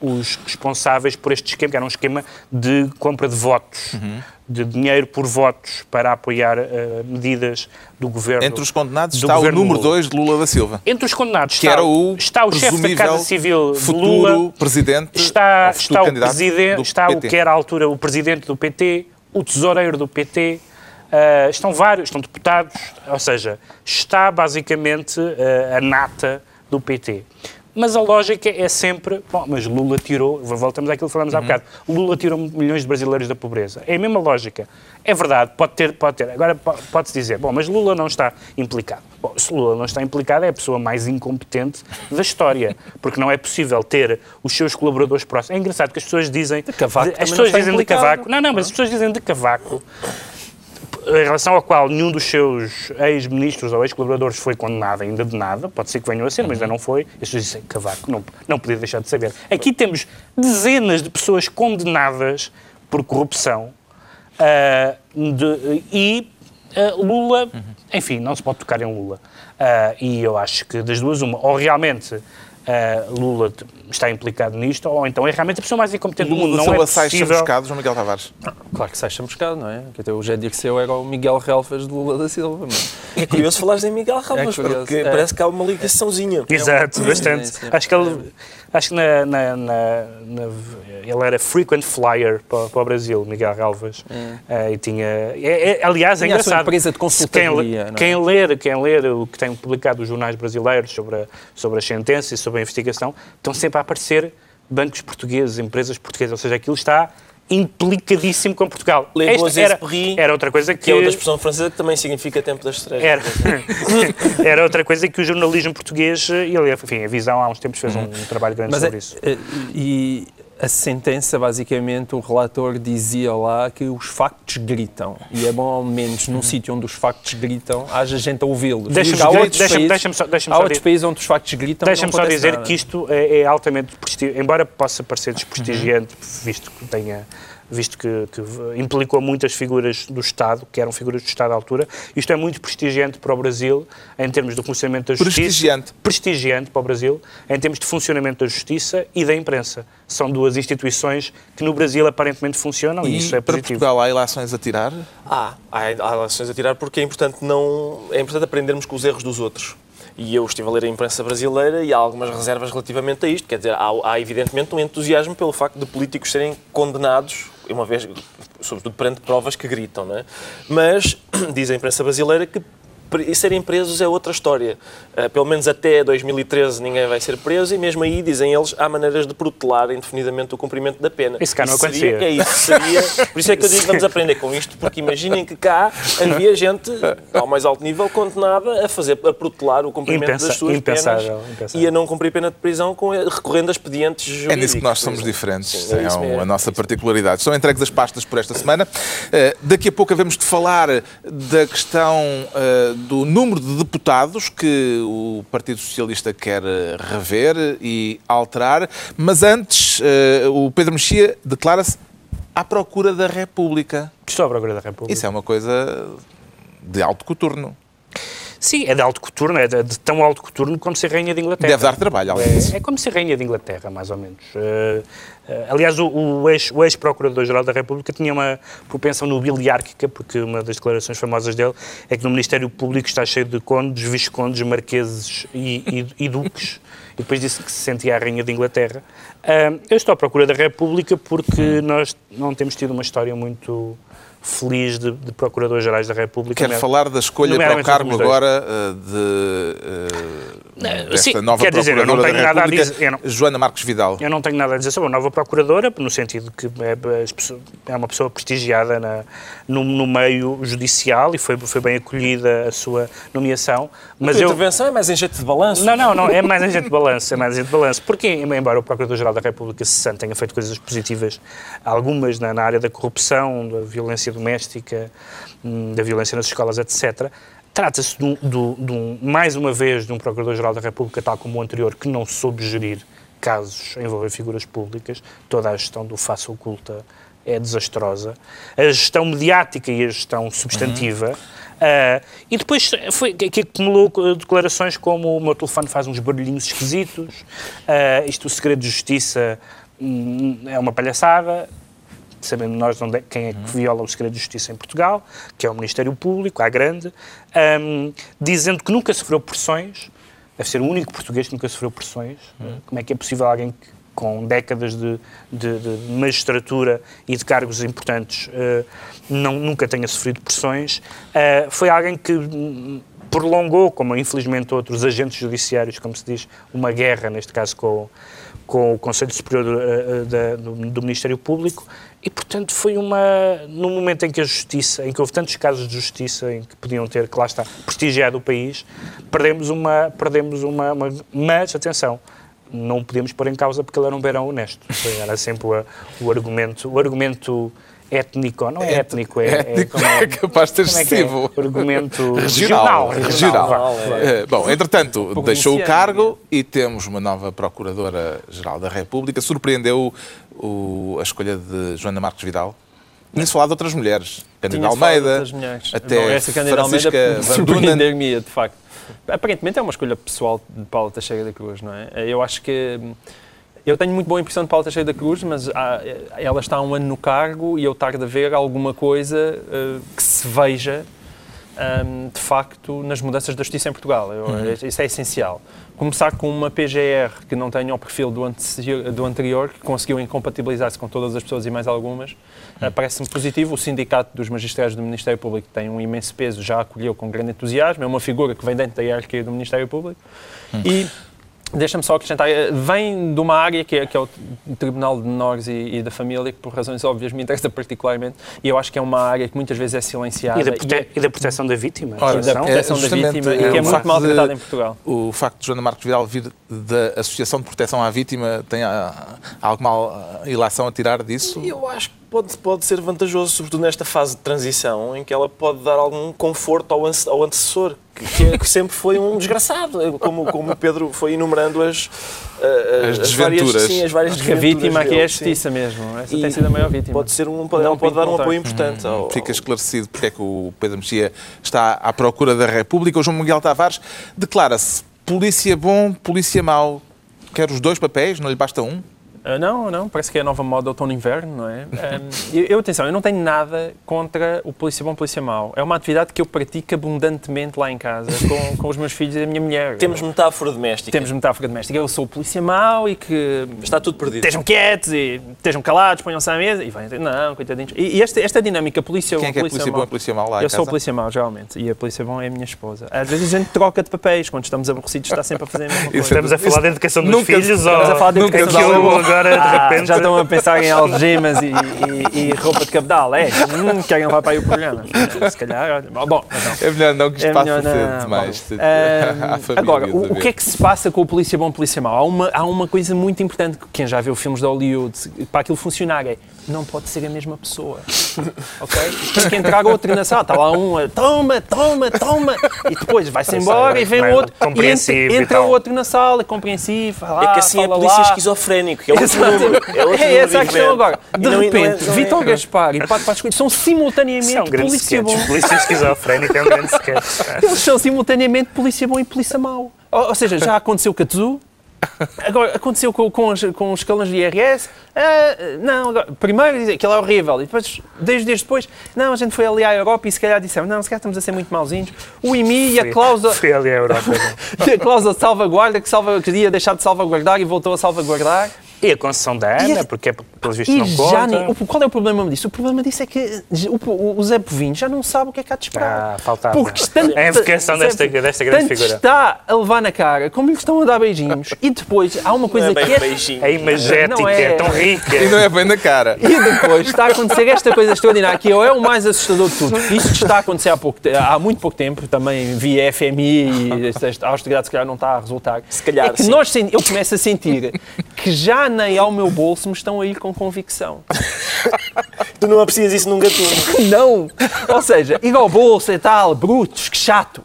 os responsáveis por este esquema, que era um esquema de compra de votos, uhum. de dinheiro por votos para apoiar uh, medidas do governo. Entre os condenados está o número 2 de Lula da Silva. Entre os condenados que está, era o, está o chefe da Casa Civil futuro Lula, presidente, está, está o presidente, está PT. o que era à altura o presidente do PT, o tesoureiro do PT, Uh, eh, estão vários, estão deputados, ou seja, está basicamente uh, a nata do PT. Mas a lógica é sempre, bom, mas Lula tirou, voltamos àquilo que falamos uhum. há bocado, Lula tirou milhões de brasileiros da pobreza. É a mesma lógica. É verdade, pode ter, pode ter. Agora pode-se dizer, bom, mas Lula não está implicado. Bom, se Lula não está implicado, é a pessoa mais incompetente da história, porque não é possível ter os seus colaboradores próximos. É engraçado que as pessoas dizem... De Cavaco de, As pessoas dizem implicado. de Cavaco... Não, não, mas as pessoas dizem de Cavaco em relação ao qual nenhum dos seus ex-ministros ou ex-colaboradores foi condenado ainda de nada, pode ser que venham a ser, mas ainda não foi, pessoas dizem, Cavaco, não, não podia deixar de saber. Aqui temos dezenas de pessoas condenadas por corrupção uh, de, e uh, Lula, enfim, não se pode tocar em Lula. Uh, e eu acho que das duas, uma, ou realmente uh, Lula está implicado nisto, ou então é realmente a pessoa mais incompetente Lula do mundo. Não é possível... sai chamuscado, João Miguel Tavares? claro que sai chamuscado, não é? Que até o José Dirceu era o Miguel Relfas de Lula da Silva. Mas... É curioso falares em Miguel Relfas, é porque é. parece que há uma ligaçãozinha. Exato, bastante. Sim, sim. Acho que ele Acho que na, na, na, na, ele era frequent flyer para, para o Brasil, Miguel Galvas. Uh, e tinha. É, é, aliás, é tinha engraçado. empresa de consultoria. Quem, quem, ler, quem ler o que tem publicado os jornais brasileiros sobre, a, sobre as sentenças e sobre a investigação, estão sempre a aparecer bancos portugueses, empresas portuguesas. Ou seja, aquilo está implicadíssimo com Portugal. Esta era, era outra coisa que... Que é outra expressão francesa que também significa tempo das estrelas. Era, era outra coisa que o jornalismo português, e ele, enfim, a Visão há uns tempos fez um, um trabalho grande Mas sobre é, isso. Eh, e a sentença, basicamente, o relator dizia lá que os factos gritam. E é bom, ao menos, num uhum. sítio onde os factos gritam, haja gente a ouvi-los. Deixa-me há outros, deixa países, deixa só, deixa há outros países onde os factos gritam. Deixa-me só dizer nada. que isto é, é altamente embora possa parecer desprestigiante, uhum. visto que tenha visto que, que, implicou muitas figuras do Estado, que eram figuras do Estado à altura. Isto é muito prestigiante para o Brasil, em termos do funcionamento da justiça. Prestigiante. Prestigiante para o Brasil, em termos de funcionamento da justiça e da imprensa. São duas instituições que no Brasil aparentemente funcionam e, e isso é positivo. para Portugal há ilações a tirar? Há, há ilações a tirar porque é importante, não, é importante aprendermos com os erros dos outros. E eu estive a ler a imprensa brasileira e há algumas reservas relativamente a isto. Quer dizer, há, há evidentemente um entusiasmo pelo facto de políticos serem condenados uma vez, sobretudo perante provas que gritam, não é? Mas diz a imprensa brasileira que e serem presos é outra história. Uh, pelo menos até 2013 ninguém vai ser preso e mesmo aí, dizem eles, há maneiras de protelar indefinidamente o cumprimento da pena. Isso cá não acontecia. É isso, seria, por isso é que eu digo vamos aprender com isto, porque imaginem que cá havia gente ao mais alto nível condenada a fazer, a protelar o cumprimento Impensa, das suas impensável, penas impensável. e a não cumprir pena de prisão com, recorrendo a expedientes jurídicos. É nisso que nós somos diferentes, Sim, é, é a nossa particularidade. São entregues as pastas por esta semana. Uh, daqui a pouco havemos de falar da questão uh, do número de deputados que o Partido Socialista quer rever e alterar, mas antes o Pedro Mexia declara-se à procura da República. Estou à procura da República. Isso é uma coisa de alto coturno. Sim, é de alto coturno, é de, de, tão alto coturno como ser rainha de Inglaterra. Deve dar trabalho, além disso. É, é como ser rainha de Inglaterra, mais ou menos. Uh, aliás, o, o ex-procurador-geral ex da República tinha uma propensão nobiliárquica, porque uma das declarações famosas dele é que no Ministério Público está cheio de condes, viscondes, marqueses e, e, e duques. E depois disse que se sentia a rainha de Inglaterra. Uh, eu estou à procura da República porque nós não temos tido uma história muito feliz de, de Procuradores-Gerais da República. Quer falar da escolha para o cargo agora eh, de desta Sim, nova quer dizer, eu não tenho nada a dizer, não, Joana Marcos Vidal. Eu não tenho nada a dizer sobre a nova Procuradora, no sentido que é, é uma pessoa prestigiada na, no, no, meio judicial e foi, foi bem acolhida a sua nomeação. Mas a eu, intervenção é mais em jeito de balanço? Não, não, não, é mais em jeito de balanço, é mais em jeito de balanço. Porque, embora o Procurador-Geral da República cessante tenha feito coisas positivas, algumas na, na área da corrupção, da violência doméstica, hum, da violência nas escolas, etc., Trata-se, de, de, de um, mais uma vez, de um Procurador-Geral da República, tal como o anterior, que não soube gerir casos a envolver figuras públicas. Toda a gestão do face oculta é desastrosa. A gestão mediática e a gestão substantiva. Uhum. Uh, e depois foi que acumulou declarações como o meu telefone faz uns barulhinhos esquisitos, uh, isto o segredo de justiça hum, é uma palhaçada, sabendo nós onde é, quem é que viola o segredo de justiça em Portugal, que é o Ministério Público, à grande, um, dizendo que nunca sofreu pressões, deve ser o único português que nunca sofreu pressões. Uhum. Como é que é possível alguém que, com décadas de, de, de, magistratura e de cargos importantes uh, não, nunca tenha sofrido pressões? Uh, foi alguém que prolongou, como infelizmente outros agentes judiciários, como se diz, uma guerra, neste caso com, com o Conselho Superior do, uh, do, do Ministério Público, e, portanto, foi uma. No momento em que a justiça, em que houve tantos casos de justiça em que podiam ter, que lá está, prestigiado o país, perdemos uma. Perdemos uma, uma mas, atenção, não podemos pôr em causa porque ele era um beirão honesto. Era sempre o, o argumento. O argumento étnico, não é étnico, é, é étnico é, é, capaz de ter é excessivo. É argumento regional. Regional. regional. É. Bom, entretanto, deixou o cargo e temos uma nova Procuradora-Geral da República. Surpreendeu o, a escolha de Joana Marques Vidal? Tinha-se falado de outras mulheres. Cândida Almeida, até Não, essa Francisca Almeida de facto. Aparentemente é uma escolha pessoal de Paula Teixeira da Cruz, não é? Eu acho que eu tenho muito boa impressão de Paulo Teixeira da Cruz, mas há, ela está há um ano no cargo e eu tardo a ver alguma coisa uh, que se veja um, de facto nas mudanças da justiça em Portugal. Eu, uhum. Isso é essencial. Começar com uma PGR que não tenha o perfil do, do anterior, que conseguiu incompatibilizar-se com todas as pessoas e mais algumas, uhum. uh, parece-me positivo. O Sindicato dos Magistrados do Ministério Público tem um imenso peso, já acolheu com grande entusiasmo, é uma figura que vem dentro da hierarquia do Ministério Público. Uhum. E Deixa-me só acrescentar, eh, vem de uma área que é, que é o Tribunal de Menores e, e, da Família, que por razões óbvias me interessa particularmente, e eu acho que é uma área que muitas vezes é silenciada. E da, prote e, é, e da proteção da vítima. Ora, e da proteção é, da vítima, e que é muito mal tratada em Portugal. O facto de Joana Marcos Vidal vir da Associação de Proteção à Vítima tem ah, alguma ilação a tirar disso? Eu acho que pode, pode ser vantajoso, sobretudo nesta fase de transição, em que ela pode dar algum conforto ao, ao antecessor, que, que, é, que sempre foi um desgraçado, como, como o Pedro foi enumerando as, as, as várias, sim, as várias A vítima aqui é a justiça sim. mesmo, essa e tem sido a maior vítima. Pode, ser um, pode, pode dar um apoio importante. Hum, ao, Fica esclarecido porque é que o Pedro Mexia está à procura da República. O João Miguel Tavares declara-se polícia bom, polícia mau. Quer os dois papéis, não lhe basta um? Uh, não, não, parece que é a nova moda outono-inverno, não é? Um, eu, atenção, eu não tenho nada contra o polícia bom, polícia mau. É uma atividade que eu pratico abundantemente lá em casa, com, com os meus filhos e a minha mulher. Temos metáfora doméstica. Temos metáfora doméstica. Eu sou o polícia mau e que... Está tudo perdido. Estejam quietos e estejam calados, ponham-se à mesa e vai, não, coitadinhos. E, e esta, esta dinâmica, polícia Quem é que é polícia bom e polícia mau lá Eu sou o polícia mau, geralmente, e a polícia bom é a minha esposa. Às vezes a gente troca de papéis, quando estamos aborrecidos está sempre a fazer a mesma coisa. Estamos a falar da educação dos filhos ou... Estamos a falar da educação dos agora, de ah, repente já estão a pensar em algemas e, e, e roupa de cabedal. É, hum, querem levar para aí o programa. Se calhar, olha. Bom, então, é melhor não que isto é passe cedo demais. Bom, uh, agora, o, o, que é que se passa com o polícia bom, polícia mau? Há uma, há uma coisa muito importante que quem já viu filmes de Hollywood, para aquilo funcionar, é não pode ser a mesma pessoa. Ok? Tem que entrar outro na sala. Está lá um a toma, toma, toma. E depois vai-se embora e vem é outro. E compreensivo entra, entra outro na sala, compreensivo. É que assim é fala polícia lá. esquizofrénico, que é outro número. É, outro É essa a questão agora. De E não- é- repente, não é- Vítor Gaspar e Pato Passos Coelho são simultaneamente é um polícia bom. Polícia esquizofrénica é um grande sketch. Eles são simultaneamente polícia bom e polícia mau. Ou, ou seja, já aconteceu com a Tzu, agora aconteceu com, com, as- com os escalões de IRS. Ah, não, agora, primeiro dizem que ele é horrível e depois, dois dias depois, não, a gente foi ali à Europa e se calhar disseram, não, se calhar estamos a ser muito mauzinhos. O IMI e a cláusula, Fui ali à Europa. e a cláusula de salvaguarda que salva, queria deixar de salvaguardar e voltou a salvaguardar. E a concessão da Ana, a- porque é, pelos vistos não já conta. nem- o- qual é o problema disso? O problema disso é que o, o- o Zé Povinho já não sabe o que é que há de esperar. Ah, faltava. Porque tanto, A invocação desta- desta grande tanto figura. está a levar na cara, como lhe estão a dar beijinhos. E depois há uma Não coisa é que é... beijinho. É imagética, Não é. é tão rica. E não é bem na cara. E depois está a acontecer esta coisa extraordinária, que é o mais assustador de tudo. Isto está a acontecer há, pouco, há muito pouco tempo, também via FMI e esta austeridade se calhar não está a resultar. Se calhar, é que sim. nós, eu começo a sentir que já nem ao meu bolso me estão a ir com convicção. Tu não aprecias isso num gatuno. Não! Ou seja, ir ao bolso e tal, brutos, que chato.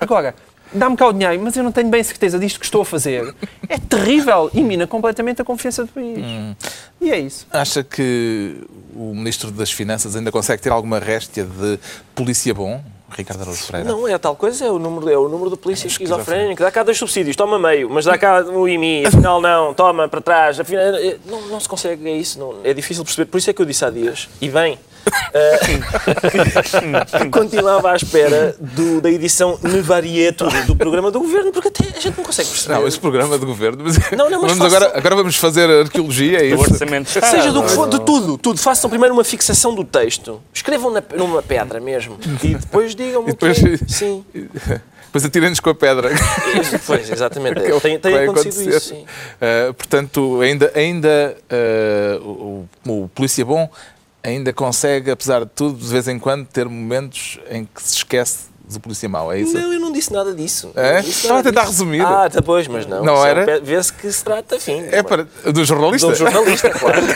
Agora, dá-me cá o dinheiro, mas eu não tenho bem certeza disto que estou a fazer. É terrível e mina completamente a confiança do país. E é isso. Acha que o Ministro das Finanças ainda consegue ter alguma réstia de polícia bom, Ricardo Araújo Pereira? Não, é a tal coisa, é o número, é o número do polícia esquizofrénico. Dá cá dois subsídios, toma meio, mas dá cá o IMI, afinal não, toma para trás. Afinal, é- não, não se consegue, é isso, não- é difícil perceber. Por isso é que eu disse há dias, e bem, que continuava à espera do- da edição Nevaria Tudo do programa do governo, porque até a gente não consegue perceber. Não, esse programa de governo. Mas Não, não, mas vamos faça- agora, agora vamos fazer arqueologia, é O isso? orçamento de Estado. Seja do que for, de tudo, tudo. Façam primeiro uma fixação do texto. Escrevam na- numa pedra mesmo. E depois digam-me depois- o que é. Sim. Depois atirem-nos com a pedra. Pois, exatamente. é o Tem, tem acontecido acontecer. isso, sim. Uh, portanto, ainda, ainda uh, o, o polícia bom ainda consegue, apesar de tudo, de vez em quando, ter momentos em que se esquece do polícia mau, é isso? Não, eu não disse nada disso. É? Estava a tentar disso. resumir. Ah, tá, pois, mas não. Não Só era? Vê-se que se trata, enfim. É para, do jornalista? Um jornalista, claro.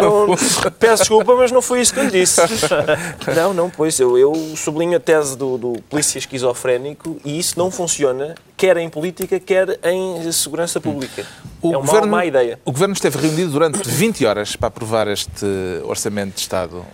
Não, peço desculpa, mas não foi isso que eu disse. Não, não, pois eu, eu sublinho a tese do, do polícia esquizofrénico e isso não funciona, quer em política, quer em segurança pública. é uma má ideia. o governo esteve reunido durante 20 horas para aprovar este orçamento de Estado.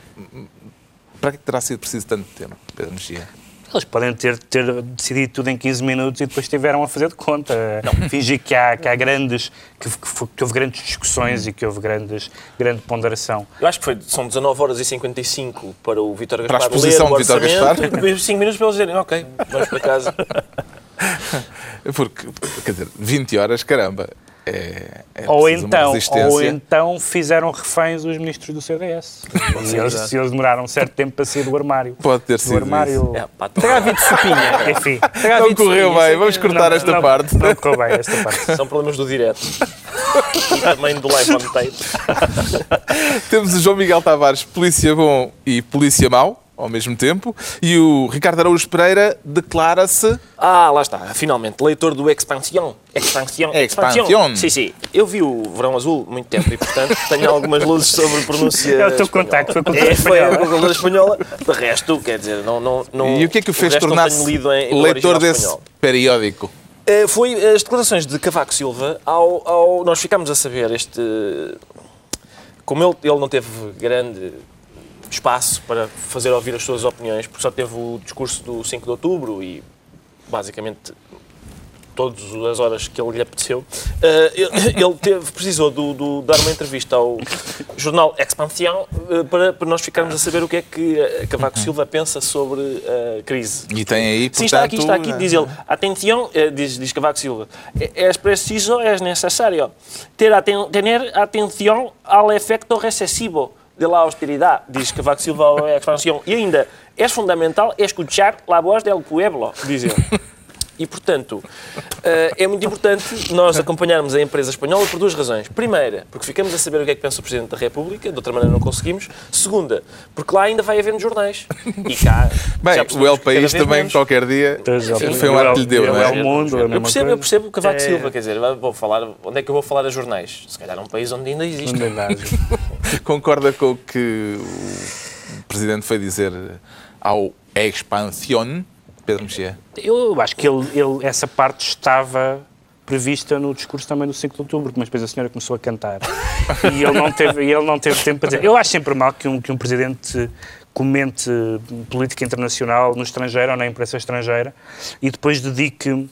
Para que terá sido preciso tanto tempo, Pedro Mexia? Eles podem ter, ter decidido tudo em 15 minutos e depois estiveram a fazer de conta. Fingir que há, que há grandes. Que, que que houve grandes discussões e que houve grandes, grande ponderação. Eu acho que foi, são 19 horas e 55 para o Vítor Para a Gaspar exposição ler o de Vítor orçamento Gaspar. e depois 5 minutos para eles dizerem, ok, vamos para casa. Porque, quer dizer, 20 horas, caramba. É, é ou, então, ou então fizeram reféns os ministros do CDS. se, eles, se eles demoraram um certo tempo para sair do armário. Pode ter Do sido armário. É, pá, Terá havido sopinha. Enfim. Não correu bem, vamos cortar esta não, parte. Não correu bem esta parte. São problemas do direto. e também do live on tape. Temos o João Miguel Tavares, polícia bom e polícia mau, ao mesmo tempo, e o Ricardo Araújo Pereira declara-se. Ah, lá está, finalmente, leitor do Expansión. Expansión. Expansión. Sim, sim. Eu vi o Verão Azul muito tempo e, portanto, tenho algumas luzes sobre pronúncia. É o teu espanhola. contacto com a cultura É, foi a espanhola. cultura espanhola. De resto, quer dizer, não. não, não e o que é que o fez tornar-se leitor desse espanhol. periódico? Eh, Foi as declarações de Cavaco Silva ao, ao- Nós ficámos a saber este. Como ele, ele não teve grande espaço para fazer ouvir as suas opiniões, porque só teve o discurso do 5 de outubro e basicamente todas as horas que ele lhe apeteceu, eh, ele ele teve, precisou de dar uma entrevista ao jornal Expansión eh, para, para nós ficarmos a saber o que é que eh, Cavaco Silva pensa sobre a crise. E tem aí, Sim, portanto... está aqui, está aqui, diz ele. Atenção, diz, diz Cavaco Silva, é preciso, é necessário ter aten tener atenção ao efecto recessivo da austeridade, diz Cavaco Silva ao Expansión. E ainda, é fundamental escuchar a voz del pueblo, diz ele. E, portanto, eh, é muito importante nós acompanharmos a empresa espanhola por duas razões. Primeira, porque ficamos a saber o que é que pensa o Presidente da República, de outra maneira não conseguimos. Segunda, porque lá ainda vai haver nos jornais. E cá. Bem, já o El País também, menos. qualquer dia, Sim. foi um ato que lhe deu, É não é é? o mundo, a Eu percebo, eu percebo o Cavaco É. Silva, quer dizer, vou falar, onde é que eu vou falar a jornais? Se calhar num país onde ainda existe. Não. Concorda com o que o Presidente foi dizer ao Expansión, Pedro Mexia? Eu acho que ele, ele, essa parte estava prevista no discurso também do 5 de outubro, mas depois a senhora começou a cantar e ele não teve, ele não teve tempo para dizer. Eu acho sempre mal que um, que um presidente comente política internacional no estrangeiro ou na imprensa estrangeira e depois dedique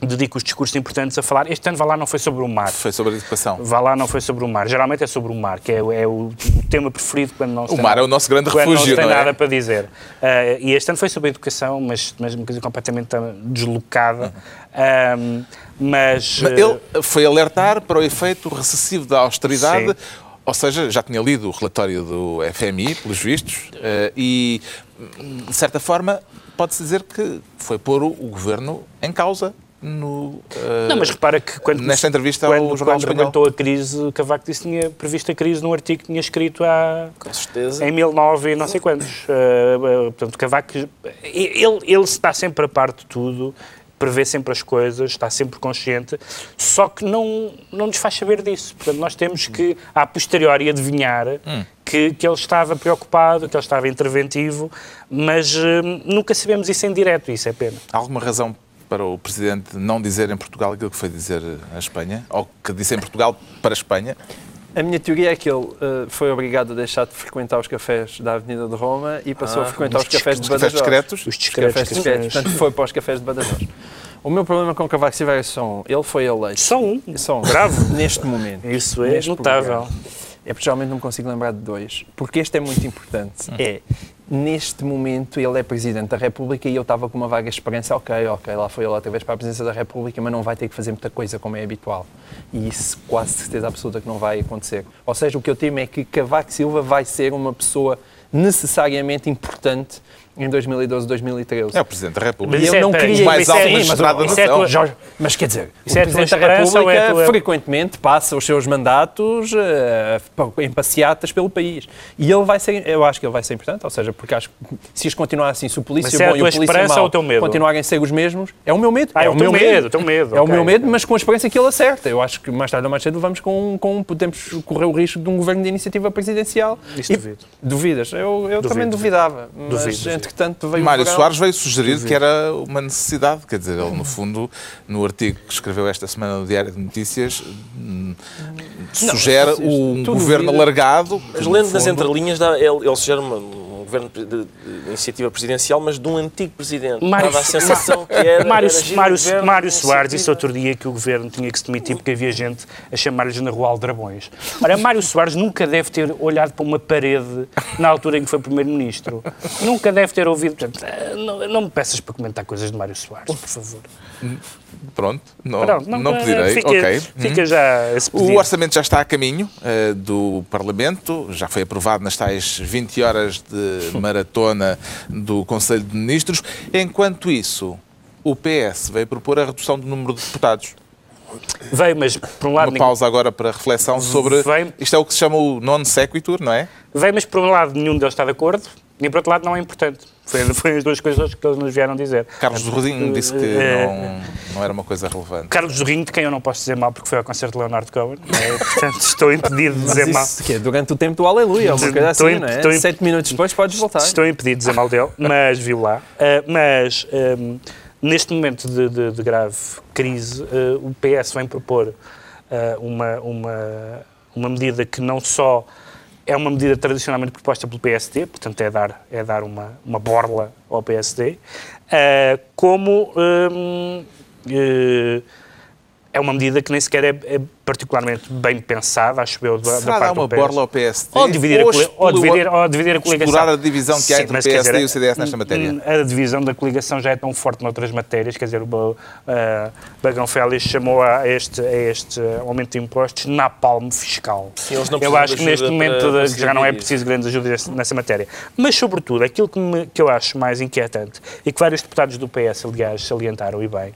dedica os discursos importantes a falar. Este ano, vá lá, não foi sobre o mar. Foi sobre a educação. Vá lá, não foi sobre o mar. Geralmente é sobre o mar, que é, é o, o, tema preferido quando não se O tem mar nada, é o nosso grande quando refúgio, não tem não é? nada para dizer. Uh, e este ano foi sobre a educação, mas, mas uma coisa completamente deslocada. Um, mas... Mas Ele foi alertar para o efeito recessivo da austeridade, Sim. ou seja, já tinha lido o relatório do FMI, pelos vistos, eh, e, de certa forma, pode-se dizer que foi pôr o governo em causa no, eh, Não, mas repara que quando, nesta entrevista ao quando, Jornal quando a crise, Cavaco disse que tinha previsto a crise num artigo que tinha escrito há, Com certeza. em 1009 e não sei quantos. Uh, uh, portanto, Cavaco, ele, ele está sempre a par de tudo, prevê sempre as coisas, está sempre consciente, só que não, não nos faz saber disso. Portanto, nós temos que, a posteriori, adivinhar que, que ele estava preocupado, que ele estava interventivo, mas uh, nunca sabemos isso em direto, isso é pena. Há alguma razão para o Presidente não dizer em Portugal aquilo que foi dizer a Espanha? Ou que disse em Portugal para a Espanha? A minha teoria é que ele uh, foi obrigado a deixar de frequentar os cafés da Avenida de Roma e passou Ah, a frequentar os Os cafés de cafés Badajoz. discretos? Os Os cafés discretos. discretos. Portanto, foi para os cafés de Badajoz. O meu problema com Cavaco Silva é só um. Ele foi eleito. Só um. Só um. Grave. Neste momento. Isso é Neste notável. programa. É porque geralmente não me consigo lembrar de dois. Porque este é muito importante. É, neste momento, ele é Presidente da República e eu estava com uma vaga esperança. Ok, ok, lá foi ele outra vez para a Presidência da República, mas não vai ter que fazer muita coisa como é habitual. E isso quase certeza absoluta que não vai acontecer. Ou seja, o que eu temo é que Cavaco Silva vai ser uma pessoa necessariamente importante em 2012, 2013. É o Presidente da República. Mas E eu é- não queria o mais é- alto mas magistrado da isso é tua- Jorge, mas quer dizer, Isso o é tua Presidente da ou é República tua- frequentemente passa os seus mandatos eh, em passeatas pelo país. E ele vai ser, eu acho que ele vai ser importante, ou seja, porque acho que se isto continuar assim, se o polícia Mas é bom e o polícia esperança mau ou o teu medo? continuarem a ser os mesmos, é o meu medo. Ah, é o teu medo, o teu medo, É o ok. meu medo, mas com a esperança que ele acerta. Eu acho que mais tarde ou mais cedo vamos com, com podemos correr o risco de um governo de iniciativa presidencial. Isso E- duvido. Duvidas? Eu, eu também Duvido. duvidava. Mas, Duvido, duvido. Entretanto, veio o Mário verão. Soares veio sugerir que era uma necessidade, quer dizer, ele no fundo, no artigo que escreveu esta semana no Diário de Notícias, hum, sugere mas um governo alargado. Mas lendo nas fundo, entrelinhas, dá, ele, ele sugere uma- um governo de, de- de iniciativa presidencial, mas de um antigo presidente. Mário- Dava a sensação que era. Mário, era Mário, governo Mário Soares disse outro dia que o governo tinha que se demitir porque havia gente a chamar-lhes na rua Aldrabões. Ora, Mário Soares nunca deve ter olhado para uma parede na altura em que foi Primeiro-Ministro. Nunca deve ter ouvido. Portanto, eh, não, não me peças para comentar coisas de Mário Soares, por favor. Pronto, não, Pronto, não, eh, pedirei. Fica, ok. fica Hum. já esse O orçamento já está a caminho eh, do Parlamento, já foi aprovado nas tais 20 horas de maratona do Conselho de Ministros. Enquanto isso, o PS veio propor a redução do número de deputados. Veio, mas por um lado. Uma pausa agora para reflexão sobre. Vem- Isto é o que se chama o non sequitur, não é? Veio, mas por um lado nenhum deles está de acordo e por outro lado não é importante. Foi, foi as duas coisas que eles nos vieram dizer. Carlos Rodinho disse que Eh, não, não era uma coisa relevante. Carlos Zorrinho, de quem eu não posso dizer mal porque foi ao concerto de Leonardo Cohen, é, portanto estou impedido de dizer mal. isso, que é durante o tempo do Aleluia, uma coisa Estou assim, não é? estou Sete minutos depois podes voltar. Estou impedido de dizer mal dele, mas viu lá. Uh, mas um, neste momento de, de- de grave crise, uh, o PS vem propor uh, uma, uma, uma medida que não só é uma medida tradicionalmente proposta pelo PSD, portanto é dar, é dar uma, uma borla ao PSD, uh, como um, uh, é uma medida que nem sequer é, é particularmente bem pensada, acho eu, da, da Será dar parte uma do PS. borla ao PSD? Ou dividir, a, coli- ou, dividir, ou dividir a coligação. explorar a divisão que há Sim, entre o PSD dizer, e o CDS nesta matéria? A divisão da coligação já é tão forte noutras matérias, quer dizer, o uh, Bagão Félix chamou a este, a este aumento de impostos napalm fiscal. Sim, eles não Eu acho que neste momento para já não é preciso grandes ajudas nessa matéria. Mas, sobretudo, aquilo que, me- que eu acho mais inquietante e que vários deputados do PS, aliás, salientaram e bem,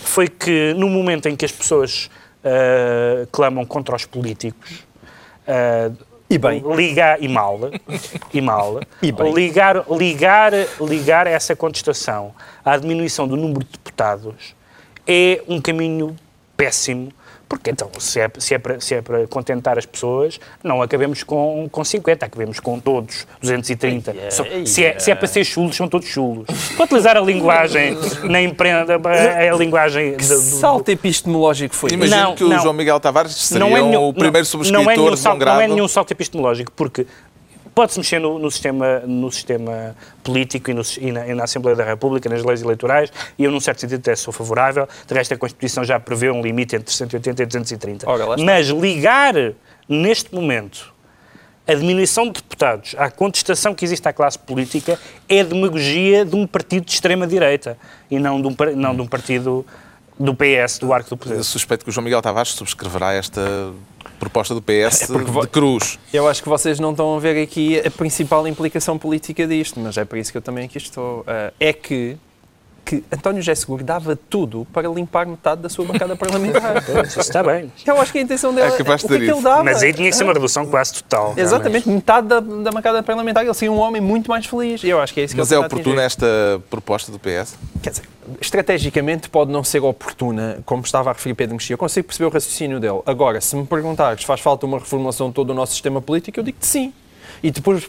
foi que no momento em que as pessoas uh, clamam contra os políticos, uh, E bem. ligar e mal, e mal, E bem. ligar, ligar, ligar essa contestação à diminuição do número de deputados é um caminho péssimo, porque então, se é, se, é para, se é para contentar as pessoas, não acabemos com, com 50, acabemos com todos, 230. Ei, Só- ei, se, é, se é para ser chulos, são todos chulos. Para utilizar a linguagem na imprensa, a, a linguagem Que do- do- salto epistemológico foi? Imagino Não, que o não. João Miguel Tavares seria não é nenhum, o primeiro não, subscritor não é nenhum de salto. Não é nenhum salto epistemológico, porque pode-se mexer no, no sistema, no sistema político e, no- e na, e na Assembleia da República, nas leis eleitorais, e eu, num certo sentido, até sou favorável. De resto, a Constituição já prevê um limite entre 180 e 230. Ora, lá está. Mas ligar, neste momento, a diminuição de deputados à contestação que existe à classe política é demagogia de um partido de extrema-direita e não de um, não de um partido do PS, do Arco do Poder. Eu suspeito que o João Miguel Tavares subscreverá esta proposta do PS É de cruz. Eu acho que vocês não estão a ver aqui a principal implicação política disto, mas é por isso que eu também aqui estou. Ah, é que, que António José Seguro dava tudo para limpar metade da sua bancada parlamentar. Isso está bem. Eu acho que a intenção dele É capaz de o que é que ele isso. dava. Mas aí tinha que ser uma redução quase total. realmente. Exatamente, metade da, da bancada parlamentar. Ele seria um homem muito mais feliz. Eu acho que é isso que Mas ele é oportuna esta proposta do PS? Quer dizer, estrategicamente pode não ser oportuna, como estava a referir Pedro Mexia. Eu consigo perceber o raciocínio dele. Agora, se me perguntares se faz falta uma reformulação de todo o nosso sistema político, eu digo que sim. E depois,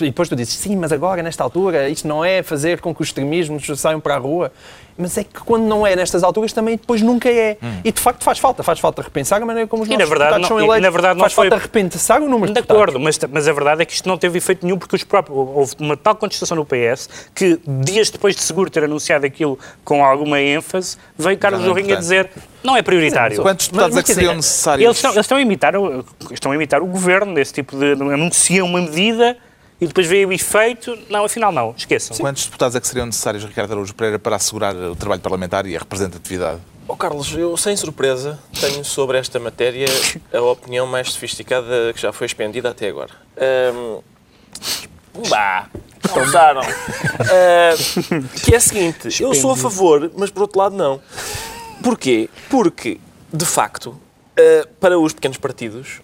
e depois tu dizes, sim, mas agora, nesta altura, isto não é fazer com que os extremismos saiam para a rua. Mas é que quando não é nestas alturas, também depois nunca é. E de facto faz falta. Faz falta repensar a maneira como os Hum. E, nossos verdade, deputados não- são e, eleitos. na verdade, não faz foi- falta repensar o número de De acordo, mas, mas a verdade é que isto não teve efeito nenhum porque os próprios, houve uma tal contestação no PS que, dias depois de seguro ter anunciado aquilo com alguma ênfase, veio Carlos é Jorrinho a dizer não é prioritário. Quantos deputados mas é que seriam necessários? Eles estão, eles estão a imitar, o- estão a imitar o governo desse tipo de. anunciam uma medida e depois veio o efeito. Não, afinal não, esqueçam. Quantos deputados é que seriam necessários, Ricardo Araújo Pereira, para assegurar o trabalho parlamentar e a representatividade? Ó Carlos, eu sem surpresa tenho sobre esta matéria a opinião mais sofisticada que já foi expendida até agora. Ahm, bah, começaram. Ah, que é a seguinte, eu sou a favor, mas por outro lado não. Porquê? Porque, de facto, ah, para os pequenos partidos,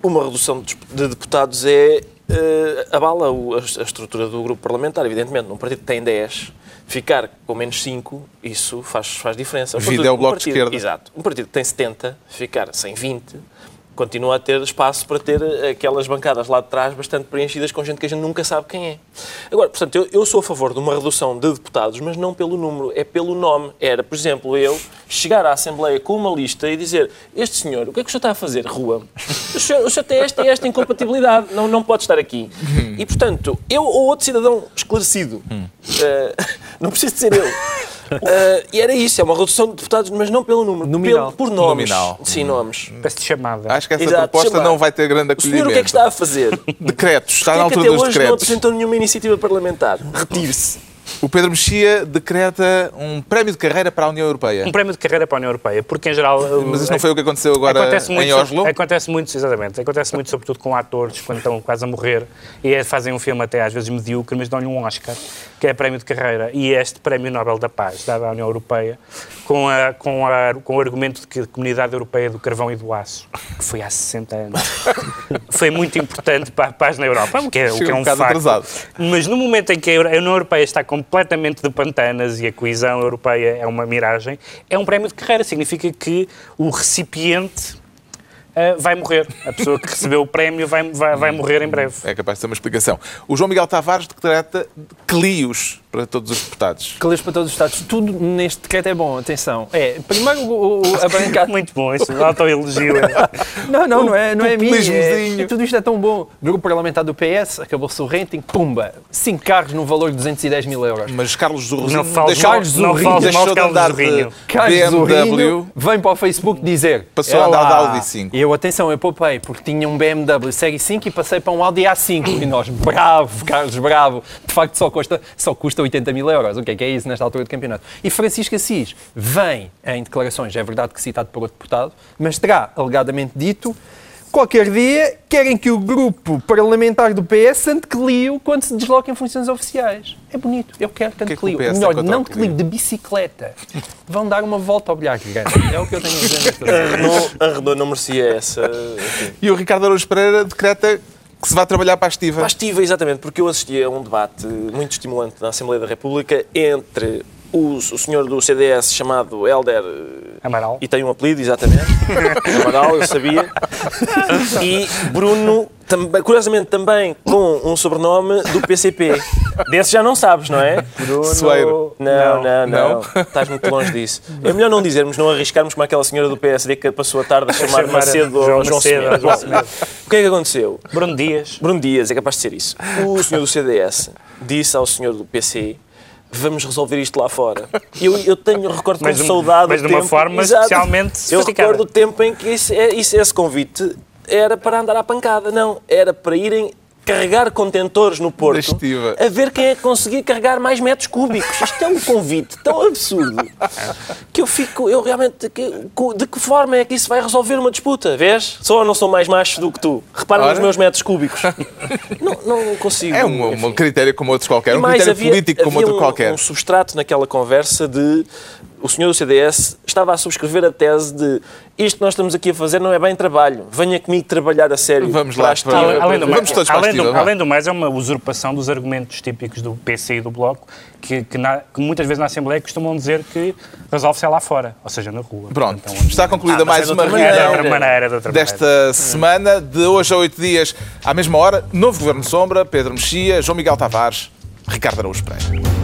uma redução de deputados é eh, abala o- a, a estrutura do grupo parlamentar, evidentemente. Num partido que tem 10, ficar com menos 5, isso faz, faz diferença. Um Vida partido- é o Bloco um de partido- Esquerda. Exato. Um partido que tem 70, ficar sem 20, continua a ter espaço para ter aquelas bancadas lá de trás bastante preenchidas com gente que a gente nunca sabe quem é. Agora, portanto, eu, eu sou a favor de uma redução de deputados, mas não pelo número, é pelo nome. Era, por exemplo, eu chegar à Assembleia com uma lista e dizer este senhor, o que é que o senhor está a fazer? Rua. O senhor, o senhor tem esta e esta incompatibilidade, não, não pode estar aqui. E, portanto, eu ou outro cidadão esclarecido, eh, não preciso de ser eu. Eh, e era isso, é uma redução de deputados, mas não pelo número, Nominal. pelo, por nomes. Nominal. Sim, nomes. Peço de chamada. Acho que essa Exato, proposta não vai ter grande O senhor acolhimento. o que é que está a fazer? Decretos. Está na é que altura até dos hoje não decretos. apresentou nenhuma iniciativa parlamentar? Retire-se. O Pedro Mexia decreta um prémio de carreira para a União Europeia. Um prémio de carreira para a União Europeia, porque em geral. Mas isso não foi o que aconteceu agora Acontece muito, em Oslo? Acontece muito, exatamente. Acontece muito, sobretudo com atores, quando estão quase a morrer e é- fazem um filme até às vezes medíocre, mas dão-lhe um Oscar, que é prémio de carreira. E este Prémio Nobel da Paz, dado à União Europeia, com, a- com, a- com o argumento de que a Comunidade Europeia do Carvão e do Aço, que foi há 60 anos, foi muito importante para a paz na Europa, o que é, o que é um um facto. atrasado. Mas no momento em que a União Europeia está completamente de pantanas e a coesão europeia é uma miragem, é um prémio de carreira. Significa que o recipiente ah, vai morrer. A pessoa que recebeu o prémio vai, vai, vai morrer em breve. É capaz de ter uma explicação. O João Miguel Tavares decreta clios para todos os deputados. Lês para todos os Estados. Tudo neste decreto é bom, atenção. É, primeiro o, o- a bancada. Muito bom, isso, autoelogio. é. Não, não, não é, não é minha. É, é- tudo isto é tão bom. Grupo parlamentar do PS, acabou-se o rating, pumba, 5 carros no valor de 210 mil euros. Mas Carlos Zorrinho Não fales deixou, mal- não fales deixou mal de Carlos andar de Zorrinho. Carlos BMW. Zorrinho vem para o Facebook dizer Passou "É a andar lá." de Audi 5. E eu, atenção, eu poupei porque tinha um BMW Série 5 e passei para um Audi A5 e nós, bravo, Carlos, bravo. De facto só custa, só custa 80 mil euros, o que é que é isso nesta altura de campeonato? E Francisco Assis vem em declarações, é verdade que citado por outro deputado mas terá alegadamente dito Qualquer dia querem que o grupo parlamentar do PS ande Clio quando se desloca em funções oficiais. É bonito, eu quero que ande que é que o Clio. PS tem Melhor, não de Clio? De bicicleta. Vão dar uma volta ao bilhar grande. É o que eu tenho a dizer A Renault, a Renault não merecia essa. E o Ricardo Araújo Pereira decreta que se vai trabalhar para a estiva. Mas estive, exatamente, porque eu assisti a um debate muito estimulante na Assembleia da República entre o, o senhor do CDS chamado Helder Amaral. e tem um apelido, exatamente. Amaral, eu sabia. E Bruno, também, curiosamente, também com um sobrenome do PCP. Desse já não sabes, não é? Bruno. Soeiro. Não, não, não? Estás muito longe disso. É melhor não dizermos, não arriscarmos como aquela senhora do PSD que passou a tarde a chamar Macedo João ou João. João Semedo. O que é que aconteceu? Bruno Dias. Bruno Dias, é capaz de ser isso. O senhor do CDS disse ao senhor do PC vamos resolver isto lá fora. Eu, eu tenho, recordo Mas com de- saudade mas de uma tempo- forma Exato. especialmente Eu sofisticada. recordo o tempo em que isso, é- isso- esse convite era para andar à pancada. Não, era para irem carregar contentores no Porto a ver quem é que conseguia carregar mais metros cúbicos. Isto é um convite tão absurdo que eu fico, eu realmente, que- de que forma é que isso vai resolver uma disputa? Vês? Só eu não sou mais macho do que tu. Repara nos Ora. meus metros cúbicos. Não, não consigo. É um, um critério como outros qualquer, um critério havia- político como havia outro um, qualquer. um substrato naquela conversa de o senhor do CDS estava a subscrever a tese de isto que nós estamos aqui a fazer não é bem trabalho, venha comigo trabalhar a sério. Vamos lá, para- Além, além do, Vamos mais, todos para a além, do, vá. além do mais, é uma usurpação dos argumentos típicos do PC e do Bloco, que, que na- que muitas vezes na Assembleia costumam dizer que resolve-se lá fora, ou seja, na rua. Pronto, um está concluída Ah, mais é uma outra É de reunião outra maneira, de outra maneira. desta semana, de hoje a oito dias, à mesma hora, novo Governo Sombra, Pedro Mexia, João Miguel Tavares, Ricardo Araújo Pereira.